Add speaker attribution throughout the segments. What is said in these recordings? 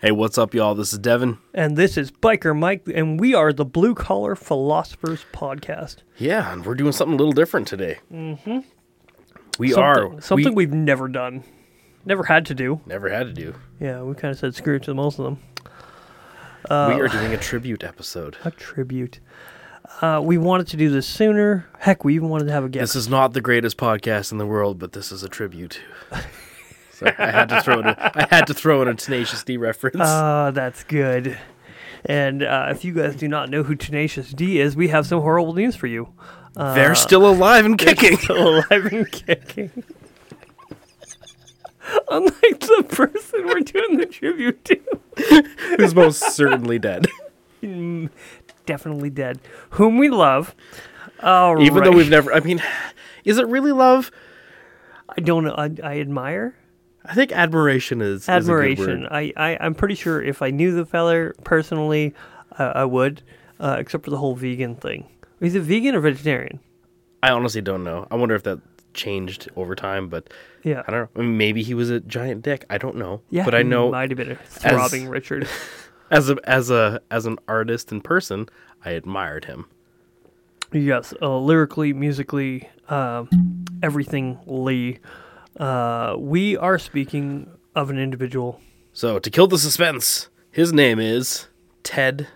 Speaker 1: Hey, what's up, y'all? This is Devin.
Speaker 2: And this is Biker Mike, and we are the Blue Collar Philosophers Podcast.
Speaker 1: Yeah, and we're doing something a little different today. Mm-hmm. We
Speaker 2: something,
Speaker 1: are
Speaker 2: something
Speaker 1: we
Speaker 2: we've never done, never had to do.
Speaker 1: never had to do.
Speaker 2: Yeah, we kind of said screw it to most of them.
Speaker 1: we are doing a tribute episode.
Speaker 2: A tribute. Uh, we wanted to do this sooner. Heck, we even wanted to have a guest.
Speaker 1: This is not the greatest podcast in the world, but this is a tribute. so I had to throw in a, I had to throw in a Tenacious D reference.
Speaker 2: Ah, that's good. And uh, if you guys do not know who Tenacious D is, we have some horrible news for you.
Speaker 1: They're still alive and kicking.
Speaker 2: Still alive and kicking. Unlike the person we're doing the tribute to.
Speaker 1: Who's most certainly dead.
Speaker 2: definitely dead, whom we love. All
Speaker 1: Even though we've never. I mean, is it really love?
Speaker 2: I don't know, I, I admire
Speaker 1: I think admiration is is a
Speaker 2: admiration.
Speaker 1: word.
Speaker 2: I, I I'm pretty sure if I knew the feller personally, uh, I would, uh, except for the whole vegan thing. Is it vegan or vegetarian?
Speaker 1: I honestly don't know. I wonder if that changed over time, but
Speaker 2: Yeah,
Speaker 1: I don't know. I mean, maybe he was a giant dick. I don't know.
Speaker 2: yeah.
Speaker 1: but I
Speaker 2: he
Speaker 1: know
Speaker 2: might have been a throbbing Richard.
Speaker 1: as a as a as an artist in person, I admired him.
Speaker 2: Yes, uh, lyrically, musically, um, everything Lee. Uh, we are speaking of an individual.
Speaker 1: So to kill the suspense, his name is Ted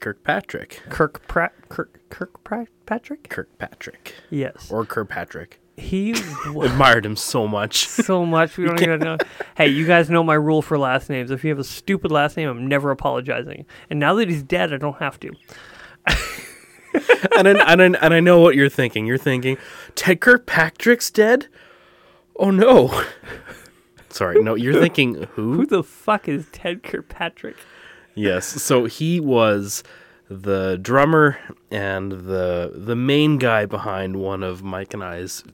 Speaker 1: Kirkpatrick.
Speaker 2: Kirk Pratt. Kirk Kirk Pratt Patrick.
Speaker 1: Kirkpatrick
Speaker 2: Yes,
Speaker 1: or Kirkpatrick.
Speaker 2: he was
Speaker 1: Admired him so much.
Speaker 2: so much. We don't even know. Hey, you guys know my rule for last names. If you have a stupid last name, I'm never apologizing. And now that he's dead, I don't have to.
Speaker 1: and I, and I, and I know what you're thinking. You're thinking Ted Kirkpatrick's dead. Oh no. Sorry, no. You're thinking
Speaker 2: Who
Speaker 1: who?
Speaker 2: the fuck is Ted Kirkpatrick?
Speaker 1: Yes. So he was the drummer and the the main guy behind one of Mike and I's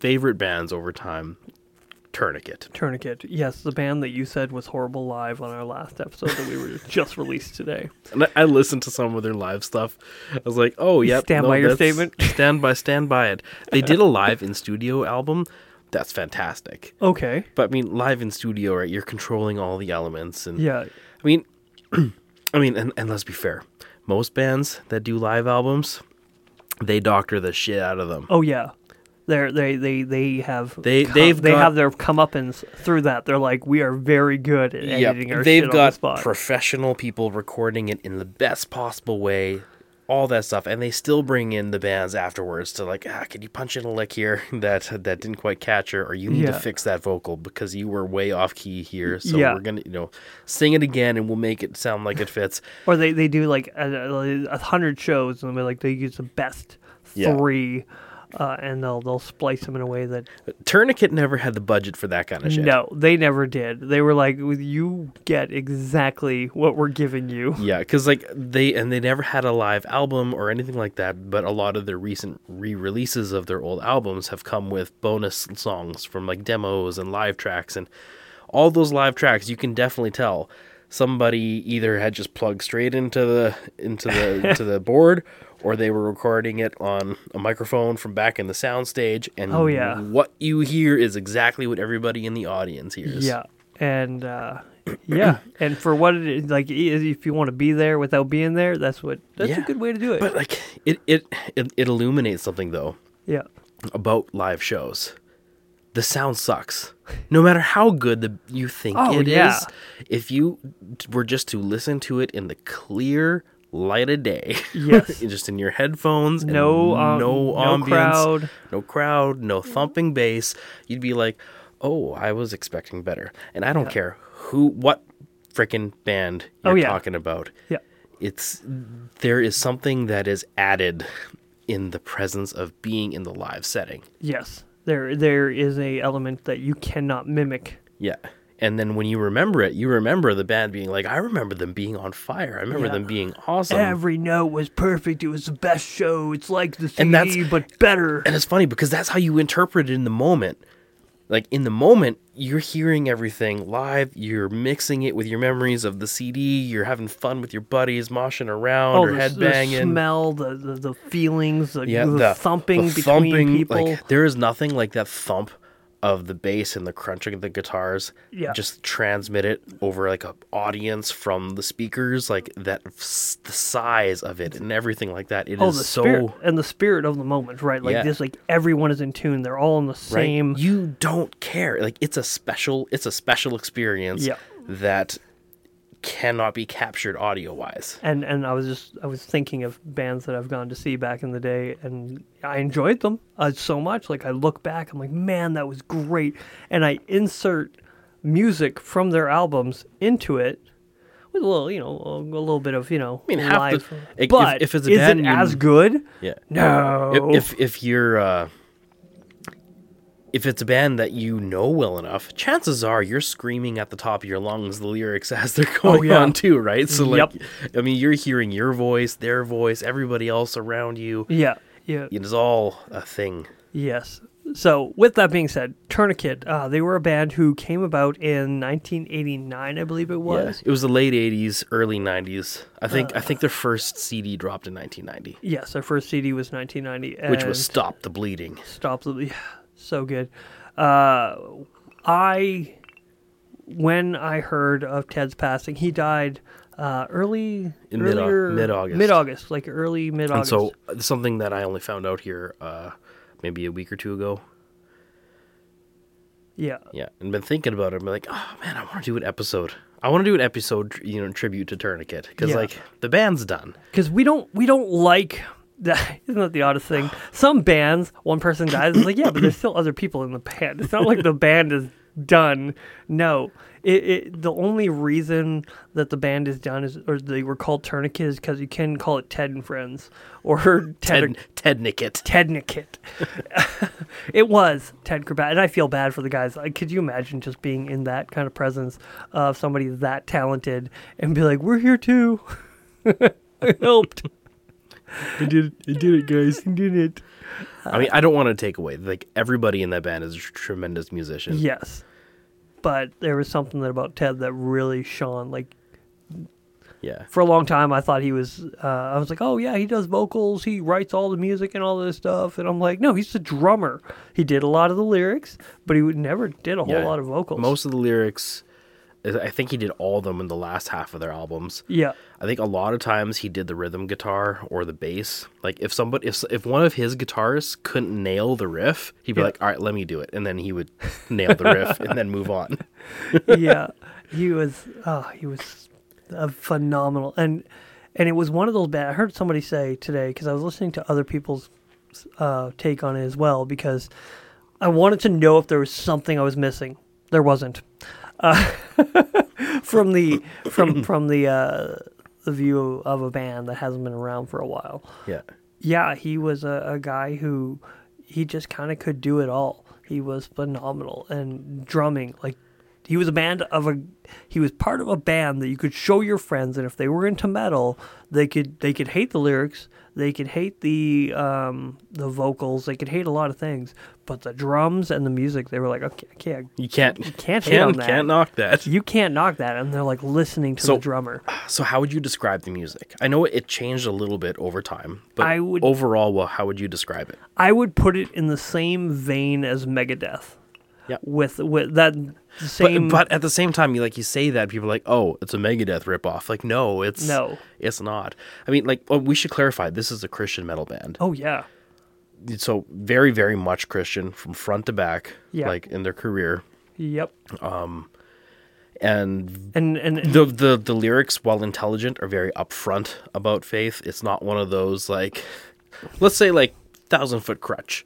Speaker 1: favorite bands over time, Tourniquet.
Speaker 2: Tourniquet. Yes, the band that you said was horrible live on our last episode that we were just released today.
Speaker 1: And I, I listened to some of their live stuff. I was like, oh yeah,
Speaker 2: Stand by your statement.
Speaker 1: Stand by, stand by it. They did a live in studio album. That's fantastic.
Speaker 2: Okay.
Speaker 1: But I mean, live in studio, right? You're controlling all the elements, and
Speaker 2: Yeah.
Speaker 1: I mean, I mean, and, and let's be fair. Most bands that do live albums, they doctor the shit out of them.
Speaker 2: Oh yeah. They're, they they they have
Speaker 1: They-
Speaker 2: come-
Speaker 1: they've
Speaker 2: they
Speaker 1: got-
Speaker 2: have their comeuppance through that. They're like we are very good at editing our
Speaker 1: they've got
Speaker 2: the
Speaker 1: professional people recording it in the best possible way, all that stuff, and they still bring in the bands afterwards to like, ah, can you punch in a lick here that that didn't quite catch her, or you need to fix that vocal because you were way off key here, so
Speaker 2: Yeah.
Speaker 1: we're gonna, you know, sing it again and we'll make it sound like it fits.
Speaker 2: or they, they do like a, a hundred shows and they're like they use the best
Speaker 1: Yeah.
Speaker 2: three, uh, and they'll they'll splice them in a way that
Speaker 1: Tourniquet never had the budget for that kind of shit.
Speaker 2: no, they never did. They were like, you get exactly what we're giving you.
Speaker 1: Yeah, because like they and they never had a live album or anything like that. But a lot of their recent re-releases of their old albums have come with bonus songs from like demos and live tracks, and all those live tracks you can definitely tell somebody either had just plugged straight into the into the into the board, or they were recording it on a microphone from back in the soundstage. And
Speaker 2: Oh, yeah.
Speaker 1: what you hear is exactly what everybody in the audience hears.
Speaker 2: Yeah, and uh, yeah, and for what it is, like if you want to be there without being there, that's what that's
Speaker 1: Yeah.
Speaker 2: a good way to do it.
Speaker 1: But like it, it it it illuminates something though.
Speaker 2: yeah,
Speaker 1: about live shows. The sound sucks. No matter how good the, you think
Speaker 2: Oh,
Speaker 1: it is,
Speaker 2: yeah.
Speaker 1: if you were just to listen to it in the clear light of day,
Speaker 2: Yes.
Speaker 1: just in your headphones, and
Speaker 2: no, um,
Speaker 1: no
Speaker 2: no
Speaker 1: ambience,
Speaker 2: crowd.
Speaker 1: no crowd, no thumping bass, you'd be like, "Oh, I was expecting better." And I don't care who, what freaking band you're
Speaker 2: Oh, yeah.
Speaker 1: talking about.
Speaker 2: Yeah,
Speaker 1: It's there is something that is added in the presence of being in the live setting.
Speaker 2: yes, there there is a element that you cannot mimic.
Speaker 1: Yeah. And then when you remember it, you remember the band being like, I remember them being on fire. I remember
Speaker 2: Yeah.
Speaker 1: them being awesome.
Speaker 2: Every note was perfect. It was the best show. It's like the
Speaker 1: And that's-
Speaker 2: CD, but better.
Speaker 1: and it's funny because that's how you interpret it in the moment. Like in the moment, you're hearing everything live. You're mixing it with your memories of the CD. You're having fun with your buddies, moshing around oh, or
Speaker 2: Oh, the, s- the smell, the, the the feelings, the,
Speaker 1: yeah,
Speaker 2: the, thumping
Speaker 1: the
Speaker 2: between
Speaker 1: thumping,
Speaker 2: people.
Speaker 1: Like there is nothing like that thump of the bass and the crunching of the guitars
Speaker 2: Yeah.
Speaker 1: just transmit it over like a audience from the speakers like that the size of it and everything like that It oh, is
Speaker 2: Oh, the
Speaker 1: so
Speaker 2: spirit and the spirit of the moment, right? Like
Speaker 1: Yeah.
Speaker 2: this, like everyone is in tune. They're all in the
Speaker 1: right?
Speaker 2: same.
Speaker 1: you don't care like it's a special it's a special experience
Speaker 2: Yeah.
Speaker 1: that cannot be captured audio wise
Speaker 2: And and I was just I was thinking of bands that I've gone to see back in the day, and I enjoyed them uh, so much. Like I look back, I'm like, man, that was great. And I insert music from their albums into it with a little, you know, a, little bit of you know,
Speaker 1: I mean, half
Speaker 2: live.
Speaker 1: the if,
Speaker 2: but
Speaker 1: if it's a
Speaker 2: is
Speaker 1: band
Speaker 2: it as good?
Speaker 1: yeah
Speaker 2: No.
Speaker 1: if if, if you're uh if it's a band that you know well enough, chances are you're screaming at the top of your lungs the lyrics as they're going
Speaker 2: Oh, yeah.
Speaker 1: on too, right? So like,
Speaker 2: Yep.
Speaker 1: I mean, you're hearing your voice, their voice, everybody else around you.
Speaker 2: yeah, yeah.
Speaker 1: It is all a thing.
Speaker 2: Yes. So, with that being said, Tourniquet, uh, they were a band who came about in 1989, I believe it
Speaker 1: Yeah.
Speaker 2: was.
Speaker 1: It was the late '80s, early '90s. I think I
Speaker 2: Uh.
Speaker 1: think their first CD dropped in 1990,
Speaker 2: Yes, their first CD was 1990,
Speaker 1: which was "Stop the Bleeding."
Speaker 2: Stop the yeah, so good. Uh, I when I heard of Ted's passing, he died uh, early
Speaker 1: In mid-
Speaker 2: earlier-
Speaker 1: mid-August.
Speaker 2: mid-August, like early mid
Speaker 1: And
Speaker 2: August.
Speaker 1: so uh, something that I only found out here uh, maybe a week or two ago.
Speaker 2: yeah,
Speaker 1: Yeah, and been thinking about it. I'm like, oh man, I want to do an episode. I want to do an episode, you know, tribute to Tourniquet because
Speaker 2: Yeah.
Speaker 1: like the band's done.
Speaker 2: because we don't we don't like. Isn't that the oddest thing? Some bands, one person dies, it's like yeah, but there's still other people in the band. It's not like the band is done. No, it, it the only reason that the band is done is or they were called Tourniquet is because you can call it Ted and Friends or Ted.
Speaker 1: Ted Ted Nickett.
Speaker 2: Tednicket. it was Ted Krabat, and I feel bad for the guys. Like, could you imagine just being in that kind of presence of somebody that talented and be like, "We're here too. I helped. I did. It. I did it, guys. I did it."
Speaker 1: I mean, I don't want to take away like everybody in that band is a tremendous musician.
Speaker 2: Yes, but there was something that about Ted that really shone. Like
Speaker 1: Yeah.
Speaker 2: for a long time, I thought he was. Uh, I was like, "Oh yeah, he does vocals. He writes all the music and all this stuff." And I'm like, "No, he's a drummer. He did a lot of the lyrics, but he would never did a whole
Speaker 1: Yeah.
Speaker 2: lot of vocals."
Speaker 1: Most of the lyrics, I think he did all of them in the last half of their albums.
Speaker 2: Yeah.
Speaker 1: I think a lot of times he did the rhythm guitar or the bass. Like if somebody, if if one of his guitarists couldn't nail the riff, he'd be
Speaker 2: Yeah.
Speaker 1: like, "All right, let me do it," and then he would nail the riff and then move on.
Speaker 2: yeah, he was. Oh, he was a phenomenal, and and it was one of those bad. I heard somebody say today because I was listening to other people's uh, take on it as well because I wanted to know if there was something I was missing. There wasn't. Uh, from the from from the uh, the view of a band that hasn't been around for a while.
Speaker 1: Yeah.
Speaker 2: Yeah, he was a, a guy who he just kind of could do it all. He was phenomenal and drumming like he was a band of a he was part of a band that you could show your friends and if they were into metal, they could they could hate the lyrics, they could hate the um the vocals, they could hate a lot of things, but the drums and the music, they were like, okay, okay,
Speaker 1: You can't you
Speaker 2: can't hate on
Speaker 1: can't,
Speaker 2: that.
Speaker 1: can't knock that.
Speaker 2: you can't knock that and they're like listening to
Speaker 1: So-
Speaker 2: the drummer.
Speaker 1: So how would you describe the music? I know it changed a little bit over time, but
Speaker 2: I would-
Speaker 1: overall, well, how would you describe it?
Speaker 2: I would put it in the same vein as Megadeth.
Speaker 1: Yeah.
Speaker 2: With with that
Speaker 1: But,
Speaker 2: same
Speaker 1: but at the same time, you like you say that people are like, "Oh, it's a Megadeth ripoff." Like, no, it's
Speaker 2: No.
Speaker 1: it's not. I mean, like, well, we should clarify. This is a Christian metal band,
Speaker 2: Oh yeah.
Speaker 1: so very, very much Christian from front to back,
Speaker 2: Yeah.
Speaker 1: like in their career.
Speaker 2: Yep. Um.
Speaker 1: And
Speaker 2: And and
Speaker 1: the the the lyrics, while intelligent, are very upfront about faith. It's not one of those like, let's say like Thousand Foot Krutch.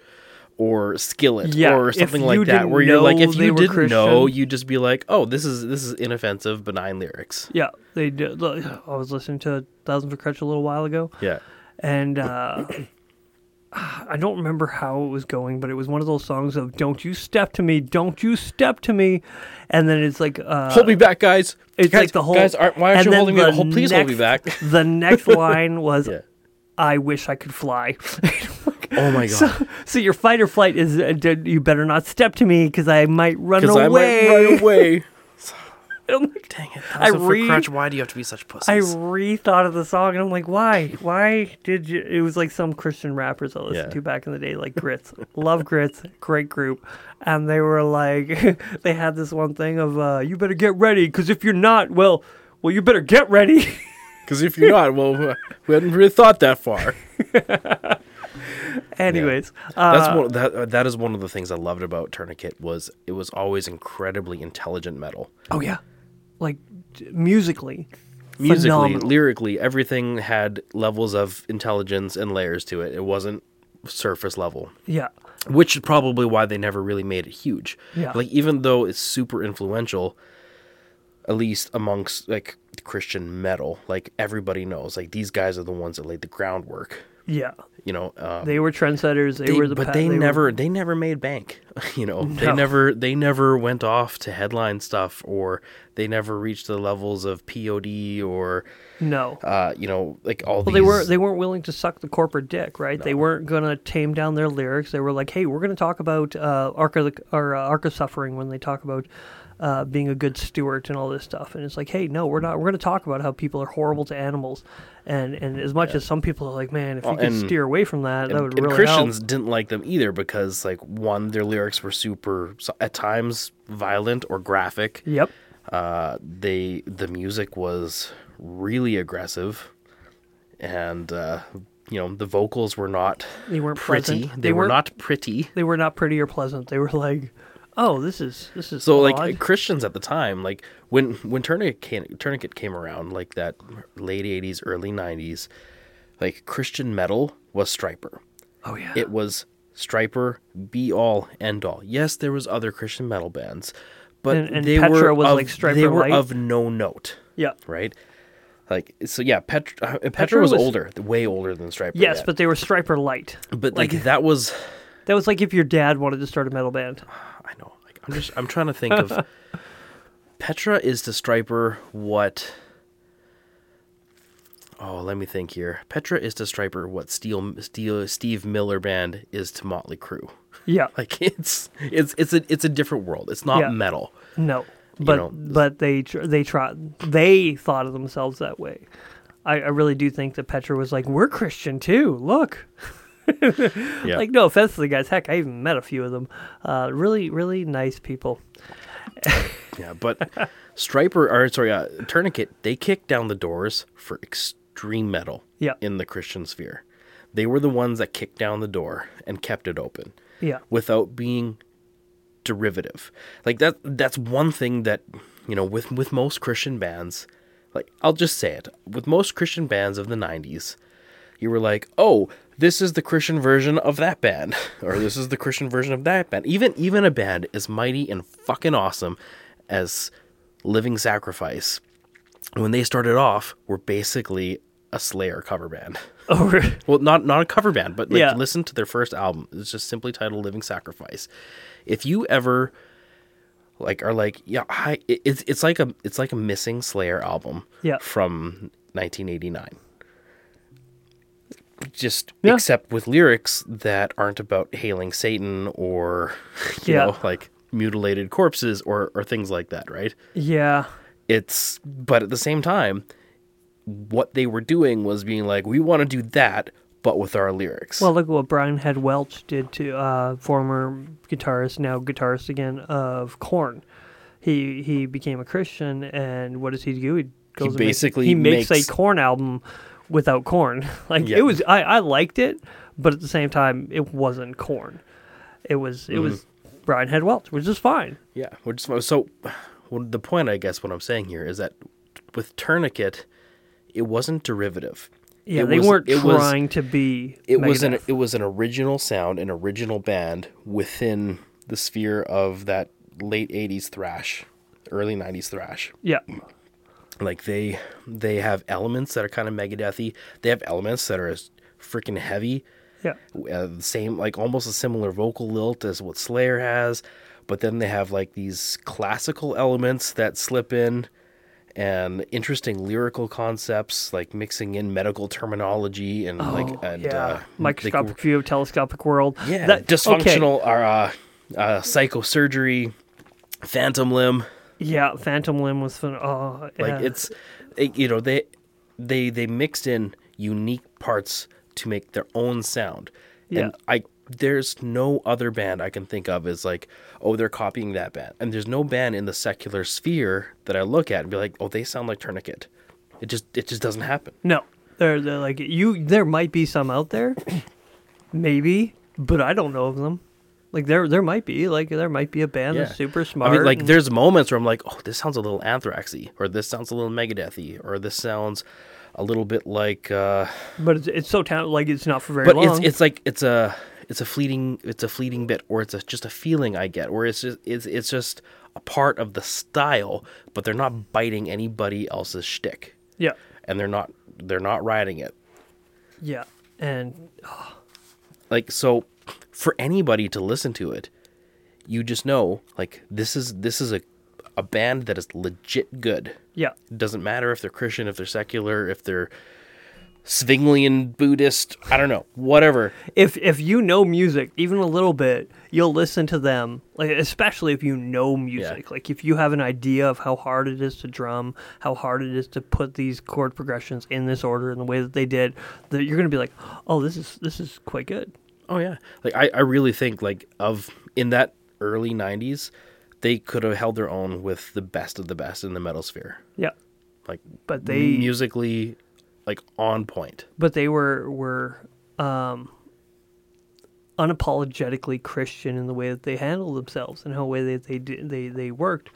Speaker 1: Or skillet,
Speaker 2: Yeah,
Speaker 1: or something like that, where you're like, if you
Speaker 2: were
Speaker 1: didn't know, you'd just be like, "Oh, this is this is inoffensive, benign lyrics."
Speaker 2: yeah, they did. look, I was listening to Thousand for Krutch a little while ago,
Speaker 1: Yeah,
Speaker 2: and uh, I don't remember how it was going, but it was one of those songs of "Don't you step to me, don't you step to me," and then it's like uh,
Speaker 1: hold me back, guys.
Speaker 2: It's
Speaker 1: guys,
Speaker 2: like the whole.
Speaker 1: guys, aren't, why aren't you holding me?
Speaker 2: the
Speaker 1: Hold, please hold me back.
Speaker 2: The next line was,
Speaker 1: Yeah.
Speaker 2: "I wish I could fly."
Speaker 1: Oh my god.
Speaker 2: So, so your fight or flight is uh, d- you better not step to me because I might run
Speaker 1: Because
Speaker 2: away.
Speaker 1: I might run away.
Speaker 2: I'm like,
Speaker 1: Dang it.
Speaker 2: I
Speaker 1: Thousand Foot
Speaker 2: re-
Speaker 1: Krutch, why do you have to be such pussies?
Speaker 2: I rethought of the song and I'm like, why? Why did you? It was like some Christian rappers I listened
Speaker 1: Yeah.
Speaker 2: to back in the day, like Grits. Love Grits, great group. And they were like, they had this one thing of, uh, you better get ready because if you're not, well, well, you better get ready.
Speaker 1: Because if you're not, well, we hadn't really thought that far.
Speaker 2: Anyways, uh,
Speaker 1: That's one. That that is one of the things I loved about Tourniquet was it was always incredibly intelligent metal.
Speaker 2: oh yeah, like musically,
Speaker 1: Musically,
Speaker 2: phenomenal.
Speaker 1: lyrically, everything had levels of intelligence and layers to it. It wasn't surface level.
Speaker 2: yeah,
Speaker 1: which is probably why they never really made it huge.
Speaker 2: Yeah.
Speaker 1: Like even though it's super influential, at least amongst like Christian metal, like everybody knows, like these guys are the ones that laid the groundwork.
Speaker 2: Yeah.
Speaker 1: You know, um,
Speaker 2: They were trendsetters. They,
Speaker 1: they-
Speaker 2: were the
Speaker 1: but
Speaker 2: pa-
Speaker 1: they,
Speaker 2: were-
Speaker 1: never they never made bank. You know, they never they never went off to headline stuff, or they never reached the levels of POD or
Speaker 2: no.
Speaker 1: uh, you know, like all
Speaker 2: Well,
Speaker 1: these.
Speaker 2: they weren't. They weren't willing to suck the corporate dick, right? They weren't gonna tame down their lyrics. They were like, "Hey, we're gonna talk about uh, arc of the, or uh, ark of suffering when they talk about uh, being a good steward and all this stuff." And it's like, "Hey, no, we're not. We're gonna talk about how people are horrible to animals." And and as much as some people are like, "Man, if you
Speaker 1: Well,
Speaker 2: could
Speaker 1: and-
Speaker 2: steer away from that, that
Speaker 1: and,
Speaker 2: would
Speaker 1: and
Speaker 2: really
Speaker 1: Christians
Speaker 2: help."
Speaker 1: didn't like them either because, like, one, their lyrics were super, at times, violent or graphic.
Speaker 2: Yep.
Speaker 1: Uh, they the music was really aggressive, and uh, you know the vocals were not
Speaker 2: They weren't
Speaker 1: pretty.
Speaker 2: pleasant.
Speaker 1: They, were not pretty.
Speaker 2: They were not pretty or pleasant. They were like, "Oh, this is this is
Speaker 1: So
Speaker 2: odd."
Speaker 1: like Christians at the time, like when when Tourniquet came, Tourniquet came around, like that late '80s, early '90s, like Christian metal was Stryper.
Speaker 2: oh yeah,
Speaker 1: it was Stryper, be all, end all. Yes, there was other Christian metal bands, but
Speaker 2: And- and
Speaker 1: they
Speaker 2: Petra
Speaker 1: were
Speaker 2: was
Speaker 1: of,
Speaker 2: like Stryper
Speaker 1: They were
Speaker 2: light?
Speaker 1: of no note,
Speaker 2: yeah.
Speaker 1: right? Like so, yeah. Petra, uh, Petra,
Speaker 2: Petra
Speaker 1: was,
Speaker 2: was-
Speaker 1: older, way older than Stryper.
Speaker 2: Yes,
Speaker 1: yet.
Speaker 2: but they were stryper light.
Speaker 1: but like, that was,
Speaker 2: That was like if your dad wanted to start a metal band.
Speaker 1: I know. Like I'm just, I'm trying to think of. Petra is to Stryper what. Oh, let me think here. Petra is to Stryper what Steel, Steel, Steve Miller Band is to Motley Crue.
Speaker 2: Yeah.
Speaker 1: Like it's it's it's a it's a different world. It's not
Speaker 2: Yeah.
Speaker 1: metal.
Speaker 2: No, but
Speaker 1: know,
Speaker 2: but they tr- they tried they thought of themselves that way. I, I really do think that Petra was like, we're Christian too. Look,
Speaker 1: Yeah.
Speaker 2: like no offense to the guys. Heck, I even met a few of them. Uh, really, really nice people.
Speaker 1: yeah, but Stryper or sorry, uh, Tourniquet, they kicked down the doors for extreme metal
Speaker 2: Yeah,
Speaker 1: in the Christian sphere. They were the ones that kicked down the door and kept it open
Speaker 2: yeah,
Speaker 1: without being derivative. Like that that's one thing that, you know, with with most Christian bands, like I'll just say it, with most Christian bands of the 90s, you were like, "Oh, this is the Christian version of that band," or "This is the Christian version of that band." Even even a band as mighty and fucking awesome as Living Sacrifice, when they started off, were basically a Slayer cover band.
Speaker 2: oh,
Speaker 1: Well, not not a cover band, but like
Speaker 2: Yeah.
Speaker 1: listen to their first album. It's just simply titled "Living Sacrifice." If you ever like are like, yeah, I, it's it's like a it's like a missing Slayer album
Speaker 2: Yeah.
Speaker 1: from 1989. Just
Speaker 2: Yeah.
Speaker 1: except with lyrics that aren't about hailing Satan or you
Speaker 2: Yeah.
Speaker 1: know like mutilated corpses or or things like that, right?
Speaker 2: yeah,
Speaker 1: it's but at the same time what they were doing was being like we want to do that but with our lyrics
Speaker 2: Well, look what Brian Head Welch did to uh, former guitarist, now guitarist again of Korn. He he became a Christian, and what does he do? He goes makes-
Speaker 1: basically
Speaker 2: he makes,
Speaker 1: makes-
Speaker 2: a Korn album without corn. like
Speaker 1: Yeah.
Speaker 2: it was, I, I liked it, but at the same time, it wasn't corn. It was it was
Speaker 1: Mm-hmm.
Speaker 2: Brian Head Welch, which is fine.
Speaker 1: yeah which is so well, the point i guess what i'm saying here is that with tourniquet it wasn't derivative
Speaker 2: Yeah,
Speaker 1: It
Speaker 2: they
Speaker 1: was-
Speaker 2: weren't
Speaker 1: it was-
Speaker 2: trying to be.
Speaker 1: it was an it was an original sound an original band within the sphere of that late 80s thrash early 90s thrash
Speaker 2: yeah,
Speaker 1: like they they have elements that are kind of megadethy they have elements that are as freaking heavy
Speaker 2: yeah,
Speaker 1: uh, the same like almost a similar vocal lilt as what slayer has but then they have like these classical elements that slip in and interesting lyrical concepts like mixing in medical terminology and like
Speaker 2: Oh,
Speaker 1: and
Speaker 2: yeah.
Speaker 1: uh,
Speaker 2: microscopic view of telescopic world.
Speaker 1: yeah
Speaker 2: That- okay.
Speaker 1: dysfunctional or uh, uh, psychosurgery phantom limb
Speaker 2: Yeah, Phantom Limb was fun. Oh,
Speaker 1: Like it's, it, you know, they they they mixed in unique parts to make their own sound.
Speaker 2: Yeah.
Speaker 1: And I there's no other band I can think of is like, oh, they're copying that band. And there's no band in the secular sphere that I look at and be like, oh, they sound like Tourniquet. It just it just doesn't happen.
Speaker 2: no. They're, they're like you. There might be some out there, maybe, but I don't know of them. Like there, there might be like there might be a band that's super smart.
Speaker 1: I mean, like
Speaker 2: and-
Speaker 1: there's moments where I'm like, oh, this sounds a little Anthraxy, or this sounds a little Megadethy, or this sounds a little bit like. uh
Speaker 2: but it's, it's so talented. Like it's not for very
Speaker 1: But
Speaker 2: long.
Speaker 1: it's it's like it's a it's a fleeting it's a fleeting bit, or it's a, just a feeling I get, or it's just it's it's just a part of the style, but they're not biting anybody else's shtick,
Speaker 2: yeah,
Speaker 1: and they're not they're not riding it.
Speaker 2: yeah, and
Speaker 1: like so for anybody to listen to it you just know like this is this is a a band that is legit good
Speaker 2: yeah,
Speaker 1: it doesn't matter if they're christian if they're secular if they're Zwinglian Buddhist, I don't know, whatever.
Speaker 2: if if you know music even a little bit, you'll listen to them. Like especially if you know music. Like if you have an idea of how hard it is to drum, how hard it is to put these chord progressions in this order in the way that they did, that you're gonna be like, oh, this is this is quite good.
Speaker 1: Oh yeah, like I, I really think like of in that early '90s, they could have held their own with the best of the best in the metal sphere.
Speaker 2: Yeah,
Speaker 1: Like
Speaker 2: but they
Speaker 1: musically, like on point.
Speaker 2: but they were were um, unapologetically Christian in the way that they handled themselves and how way that they did, they they worked.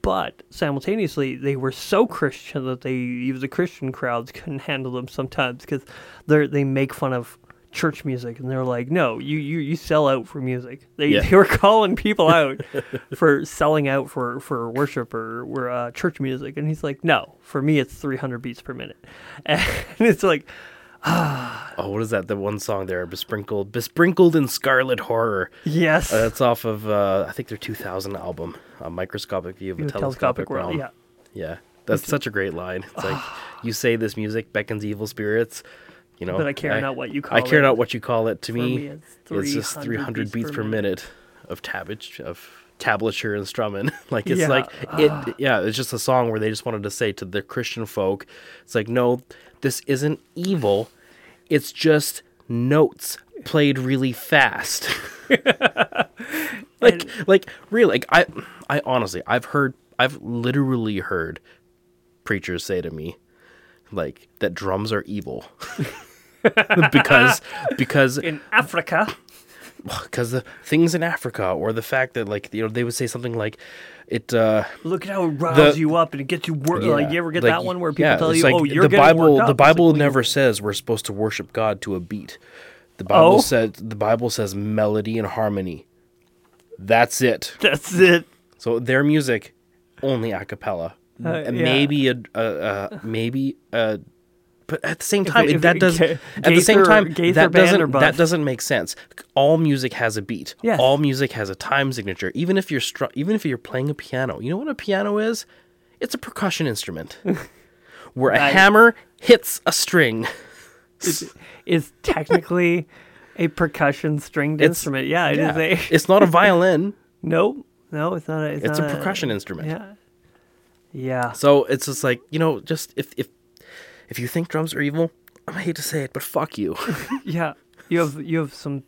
Speaker 2: But simultaneously, they were so Christian that they even the Christian crowds couldn't handle them sometimes because they they make fun of church music and they're like, no, you you, you sell out for music. They,
Speaker 1: Yeah.
Speaker 2: they were calling people out for selling out for for worship or, or uh, church music, and he's like, no, for me it's 300 beats per minute, and it's like.
Speaker 1: Oh, what is that? The one song there, besprinkled, besprinkled in scarlet horror.
Speaker 2: Yes.
Speaker 1: Uh, that's off of uh, I think their 2000 album, a microscopic view of a
Speaker 2: The
Speaker 1: telescopic,
Speaker 2: world.
Speaker 1: realm.
Speaker 2: Yeah.
Speaker 1: Yeah, that's such a great line. It's like you say this music beckons evil spirits. You know,
Speaker 2: But I care not what you call. It.
Speaker 1: I care
Speaker 2: it.
Speaker 1: not what you call it. To me,
Speaker 2: me, it's
Speaker 1: just 300 beats, per minute, of tabbage of tablature and strumming. like it's
Speaker 2: Yeah.
Speaker 1: like ah. it. Yeah, it's just a song where they just wanted to say to the Christian folk, it's like no, this isn't evil. It's just notes played really fast. like like really like I I honestly I've heard I've literally heard preachers say to me like that drums are evil. because because
Speaker 2: In Africa.
Speaker 1: because the things in Africa or the fact that like you know they would say something like it uh
Speaker 2: Look at how it riles
Speaker 1: The-
Speaker 2: you up and it gets you wor- like you ever get
Speaker 1: like,
Speaker 2: that one where people
Speaker 1: yeah,
Speaker 2: tell you,
Speaker 1: like
Speaker 2: "Oh, you're
Speaker 1: the Bible the
Speaker 2: like,
Speaker 1: Bible
Speaker 2: well,
Speaker 1: never says we're supposed to worship God to a beat. The Bible
Speaker 2: Oh?
Speaker 1: said the Bible says melody and harmony. That's it.
Speaker 2: That's it.
Speaker 1: So their music only a cappella.
Speaker 2: Uh, yeah.
Speaker 1: maybe a, a, a maybe a but at the same time
Speaker 2: it-
Speaker 1: it,
Speaker 2: if
Speaker 1: that does
Speaker 2: Gaither,
Speaker 1: at the same time
Speaker 2: Gaither
Speaker 1: that doesn't that doesn't make sense. All music has a beat.
Speaker 2: Yes.
Speaker 1: All music has a time signature. Even if you're str- even if you're playing a piano. You know what a piano is? It's a percussion instrument. where a hammer hits a string.
Speaker 2: Is technically a percussion stringed
Speaker 1: It's-
Speaker 2: instrument. Yeah, it is
Speaker 1: Yeah.
Speaker 2: a
Speaker 1: it's not a violin.
Speaker 2: No, no, it's not a it's,
Speaker 1: It's a
Speaker 2: not
Speaker 1: percussion instrument.
Speaker 2: Yeah. Yeah.
Speaker 1: So it's just like, you know, just if if if you think drums are evil, I hate to say it, but fuck you.
Speaker 2: Yeah. You have you have some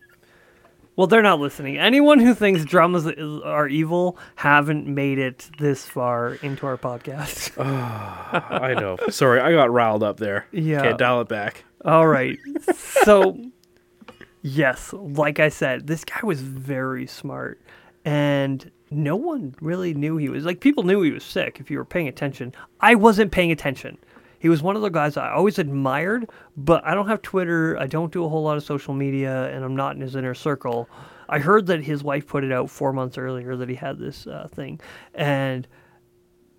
Speaker 2: Well, they're not listening. Anyone who thinks drums are evil haven't made it this far into our podcast.
Speaker 1: I know. Sorry, I got riled up there.
Speaker 2: Yeah.
Speaker 1: Okay, dial it back.
Speaker 2: All right. So, yes, like I said, this guy was very smart, and no one really knew he was like people knew he was sick if you were paying attention. I wasn't paying attention. He was one of the guys I always admired, but I don't have Twitter. I don't do a whole lot of social media, and I'm not in his inner circle. I heard that his wife put it out four months earlier that he had this uh, thing, and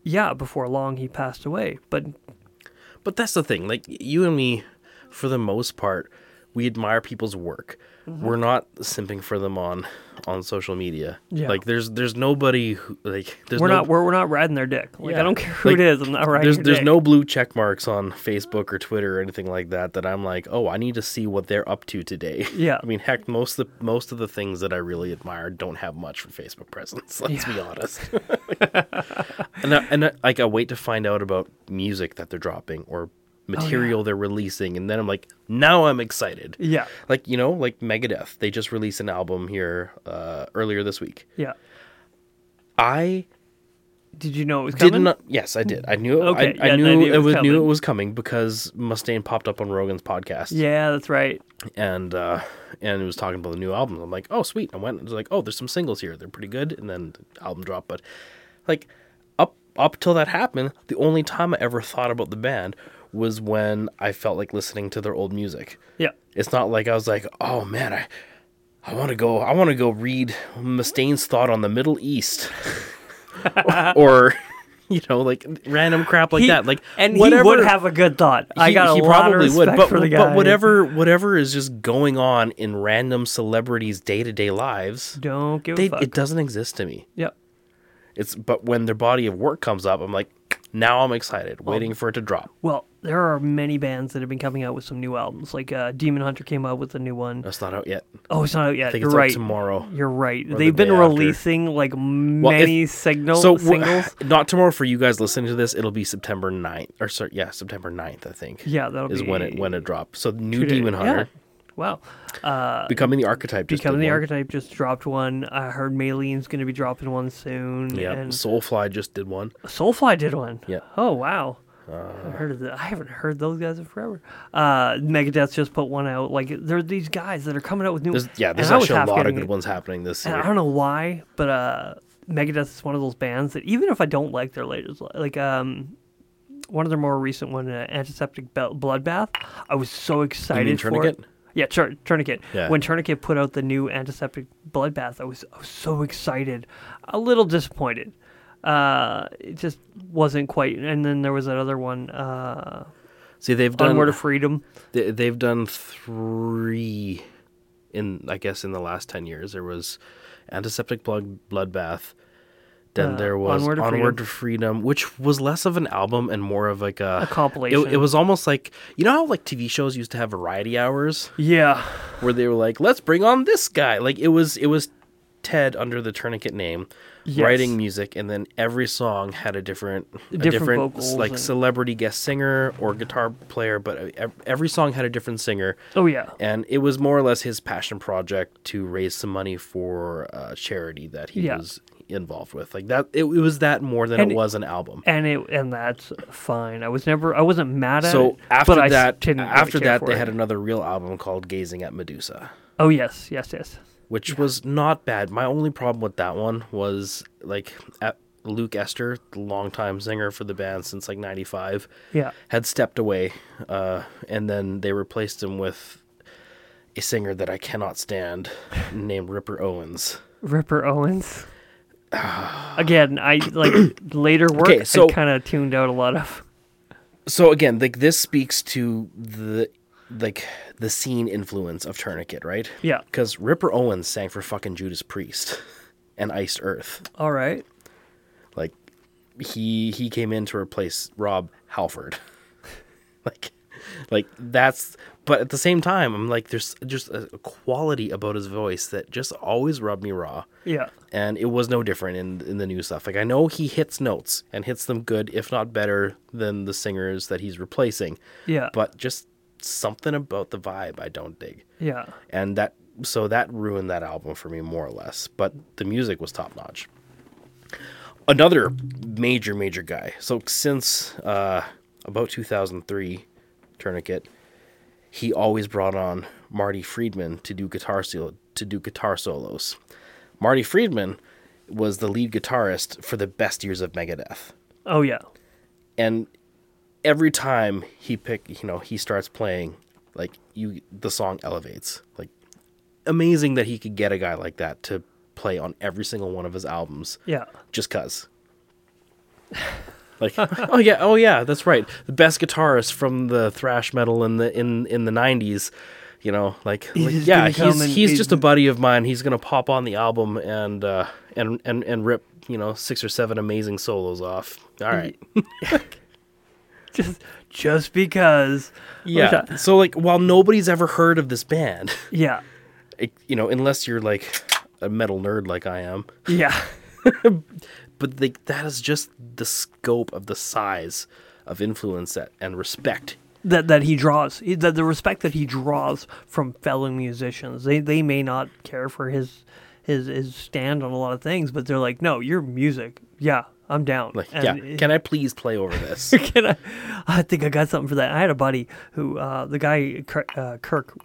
Speaker 2: yeah, before long he passed away. But
Speaker 1: But that's the thing. Like you and me, for the most part, we admire people's work. We're not simping for them on on social media.
Speaker 2: Yeah.
Speaker 1: Like there's there's nobody who like there's
Speaker 2: we're
Speaker 1: no,
Speaker 2: not we're, we're not riding their dick. Like
Speaker 1: Yeah.
Speaker 2: I don't care who
Speaker 1: Like,
Speaker 2: it is. I'm not riding.
Speaker 1: there's there's
Speaker 2: dick.
Speaker 1: no blue check marks on Facebook or Twitter or anything like that that I'm like, oh, I need to see what they're up to today.
Speaker 2: Yeah.
Speaker 1: I mean, heck, most of the most of the things that I really admire don't have much for Facebook presence. Let's be honest. and I, and I, like I wait to find out about music that they're dropping or material they're releasing, and then I'm like, now I'm excited.
Speaker 2: Yeah.
Speaker 1: Like you know, like Megadeth, they just released an album here uh, earlier this week.
Speaker 2: Yeah.
Speaker 1: I
Speaker 2: Did you know it was
Speaker 1: did
Speaker 2: coming?
Speaker 1: not. Yes, I did. I knew.
Speaker 2: Okay,
Speaker 1: I, I
Speaker 2: yeah,
Speaker 1: knew
Speaker 2: I knew
Speaker 1: it was, knew
Speaker 2: coming.
Speaker 1: it was coming because Mustaine popped up on Rogan's podcast.
Speaker 2: Yeah, that's right.
Speaker 1: and uh, and it was talking about the new album. I'm like, oh sweet. I went and was like, oh, there's some singles here. They're pretty good. And then the album dropped. But like up up till that happened, the only time I ever thought about the band was when I felt like listening to their old music.
Speaker 2: Yeah.
Speaker 1: It's not like I was like, oh man, I I want to go. I want to go read Mustaine's thought on the Middle East, or. You know, like random crap like
Speaker 2: He-
Speaker 1: that. Like
Speaker 2: and
Speaker 1: whatever,
Speaker 2: he would have a good thought. I
Speaker 1: he-
Speaker 2: got a
Speaker 1: he
Speaker 2: lot of
Speaker 1: probably
Speaker 2: respect
Speaker 1: would, but,
Speaker 2: for the guy.
Speaker 1: but whatever whatever is just going on in random celebrities' day to day lives,
Speaker 2: Don't give
Speaker 1: they,
Speaker 2: a fuck.
Speaker 1: it doesn't exist to me.
Speaker 2: Yep.
Speaker 1: It's but when their body of work comes up, I'm like, now I'm excited, waiting for it to drop.
Speaker 2: Well, there are many bands that have been coming out with some new albums. Like uh, Demon Hunter came out with a new one.
Speaker 1: That's not out yet.
Speaker 2: Oh, it's not out yet.
Speaker 1: I think
Speaker 2: You're
Speaker 1: it's out
Speaker 2: right.
Speaker 1: tomorrow.
Speaker 2: You're right. They've been
Speaker 1: day after.
Speaker 2: releasing like
Speaker 1: if-
Speaker 2: many signal
Speaker 1: So
Speaker 2: singles.
Speaker 1: not tomorrow for you guys listening to this. It'll be September 9th. or sorry, yeah, September 9th, I think.
Speaker 2: Yeah, that'll
Speaker 1: is
Speaker 2: be
Speaker 1: when it when it drops. So new. Demon Hunter,
Speaker 2: Yeah. Wow. Uh,
Speaker 1: becoming the archetype. Just
Speaker 2: Becoming the
Speaker 1: one.
Speaker 2: Archetype just dropped one. I heard Maline's going to be dropping one soon.
Speaker 1: Yeah, Soulfly just did one.
Speaker 2: Soulfly did one.
Speaker 1: Yeah.
Speaker 2: Oh wow. I heard of that. I haven't heard those guys in forever. Uh, Megadeth just put one out. Like there are these guys that are coming out with new.
Speaker 1: There's, yeah, there's
Speaker 2: and
Speaker 1: actually a lot of good ones happening this year.
Speaker 2: I don't know why, but uh, Megadeth is one of those bands that even if I don't like their latest, like um, one of their more recent one, uh, Antiseptic Be- Bloodbath, I was so excited for
Speaker 1: Tourniquet?
Speaker 2: it. Yeah, Tur- Tourniquet.
Speaker 1: Yeah.
Speaker 2: When Tourniquet put out the new Antiseptic Bloodbath, I was, I was so excited, a little disappointed. Uh, it just wasn't quite. And then there was that other one, uh,
Speaker 1: See, they've done
Speaker 2: Onward of Freedom.
Speaker 1: they, they've done three in I guess in the last ten years. There was antiseptic blood bloodbath. Then
Speaker 2: Uh,
Speaker 1: there was
Speaker 2: Onward
Speaker 1: Onward,
Speaker 2: to
Speaker 1: to Freedom, which was less of an album and more of like a,
Speaker 2: A compilation.
Speaker 1: It, it was almost like you know how like TV shows used to have variety hours
Speaker 2: Yeah.
Speaker 1: where they were like, let's bring on this guy. Like it was it was Ted under the Tourniquet name
Speaker 2: Yes.
Speaker 1: writing music, and then every song had a different a
Speaker 2: Different
Speaker 1: different,
Speaker 2: vocals
Speaker 1: like
Speaker 2: and-
Speaker 1: celebrity guest singer or guitar player, but every song had a different singer
Speaker 2: Oh yeah.
Speaker 1: and it was more or less his passion project to raise some money for a charity that he
Speaker 2: Yeah.
Speaker 1: was involved with like that it, it was that more than
Speaker 2: And
Speaker 1: it
Speaker 2: it-
Speaker 1: was an album
Speaker 2: and it and that's fine. I was never I wasn't mad at it.
Speaker 1: so after
Speaker 2: but I s-
Speaker 1: that
Speaker 2: really
Speaker 1: after
Speaker 2: care
Speaker 1: that they
Speaker 2: it.
Speaker 1: had another real album called gazing at medusa
Speaker 2: Oh yes, yes, yes.
Speaker 1: Which was not bad my only problem with that one was like luke easter the longtime singer for the band since like 95
Speaker 2: Yeah.
Speaker 1: had stepped away uh, and then they replaced him with a singer that i cannot stand named ripper owens
Speaker 2: Ripper Owens. Again, I like later work.
Speaker 1: Okay, so-
Speaker 2: I kind of tuned out a lot of.
Speaker 1: so again like this speaks to the like the scene influence of tourniquet right
Speaker 2: Yeah.
Speaker 1: because ripper owens sang for fucking judas priest and iced earth
Speaker 2: All right.
Speaker 1: like he he came in to replace rob halford like like that's but at the same time i'm like there's just a quality about his voice that just always rubbed me raw
Speaker 2: Yeah.
Speaker 1: and it was no different in in the new stuff. Like I know he hits notes and hits them good, if not better than the singers that he's replacing.
Speaker 2: Yeah.
Speaker 1: But just something about the vibe I don't dig,
Speaker 2: yeah.
Speaker 1: and that so that ruined that album for me more or less. But the music was top notch. Another major major guy. So since uh, about 2003, Tourniquet, he always brought on Marty Friedman to do guitar solo, to do guitar solos. Marty Friedman was the lead guitarist for the best years of Megadeth.
Speaker 2: Oh yeah.
Speaker 1: And every time he pick, you know, he starts playing, like you the song elevates. Like amazing that he could get a guy like that to play on every single one of his albums
Speaker 2: Yeah.
Speaker 1: just cuz. Like, oh yeah, oh yeah, that's right. The best guitarist from the thrash metal in the in in the '90s You know, like, like
Speaker 2: just
Speaker 1: yeah, he's he's just a buddy of mine. He's gonna pop on the album and uh, and and and rip you know six or seven amazing solos off. All right,
Speaker 2: just just because.
Speaker 1: yeah.
Speaker 2: Which
Speaker 1: So like, while nobody's ever heard of this band,
Speaker 2: Yeah.
Speaker 1: it, you know, unless you're like a metal nerd like I am,
Speaker 2: Yeah.
Speaker 1: but like that is just the scope of the size of influence that, and respect.
Speaker 2: that that he draws that the respect that he draws from fellow musicians they they may not care for his his his stand on a lot of things but they're like no your music yeah i'm down
Speaker 1: Like,
Speaker 2: And
Speaker 1: yeah,
Speaker 2: it-
Speaker 1: can I please play over this?
Speaker 2: can I, I think I got something for that. I had a buddy who, uh, the guy Kirk, uh, Kirk,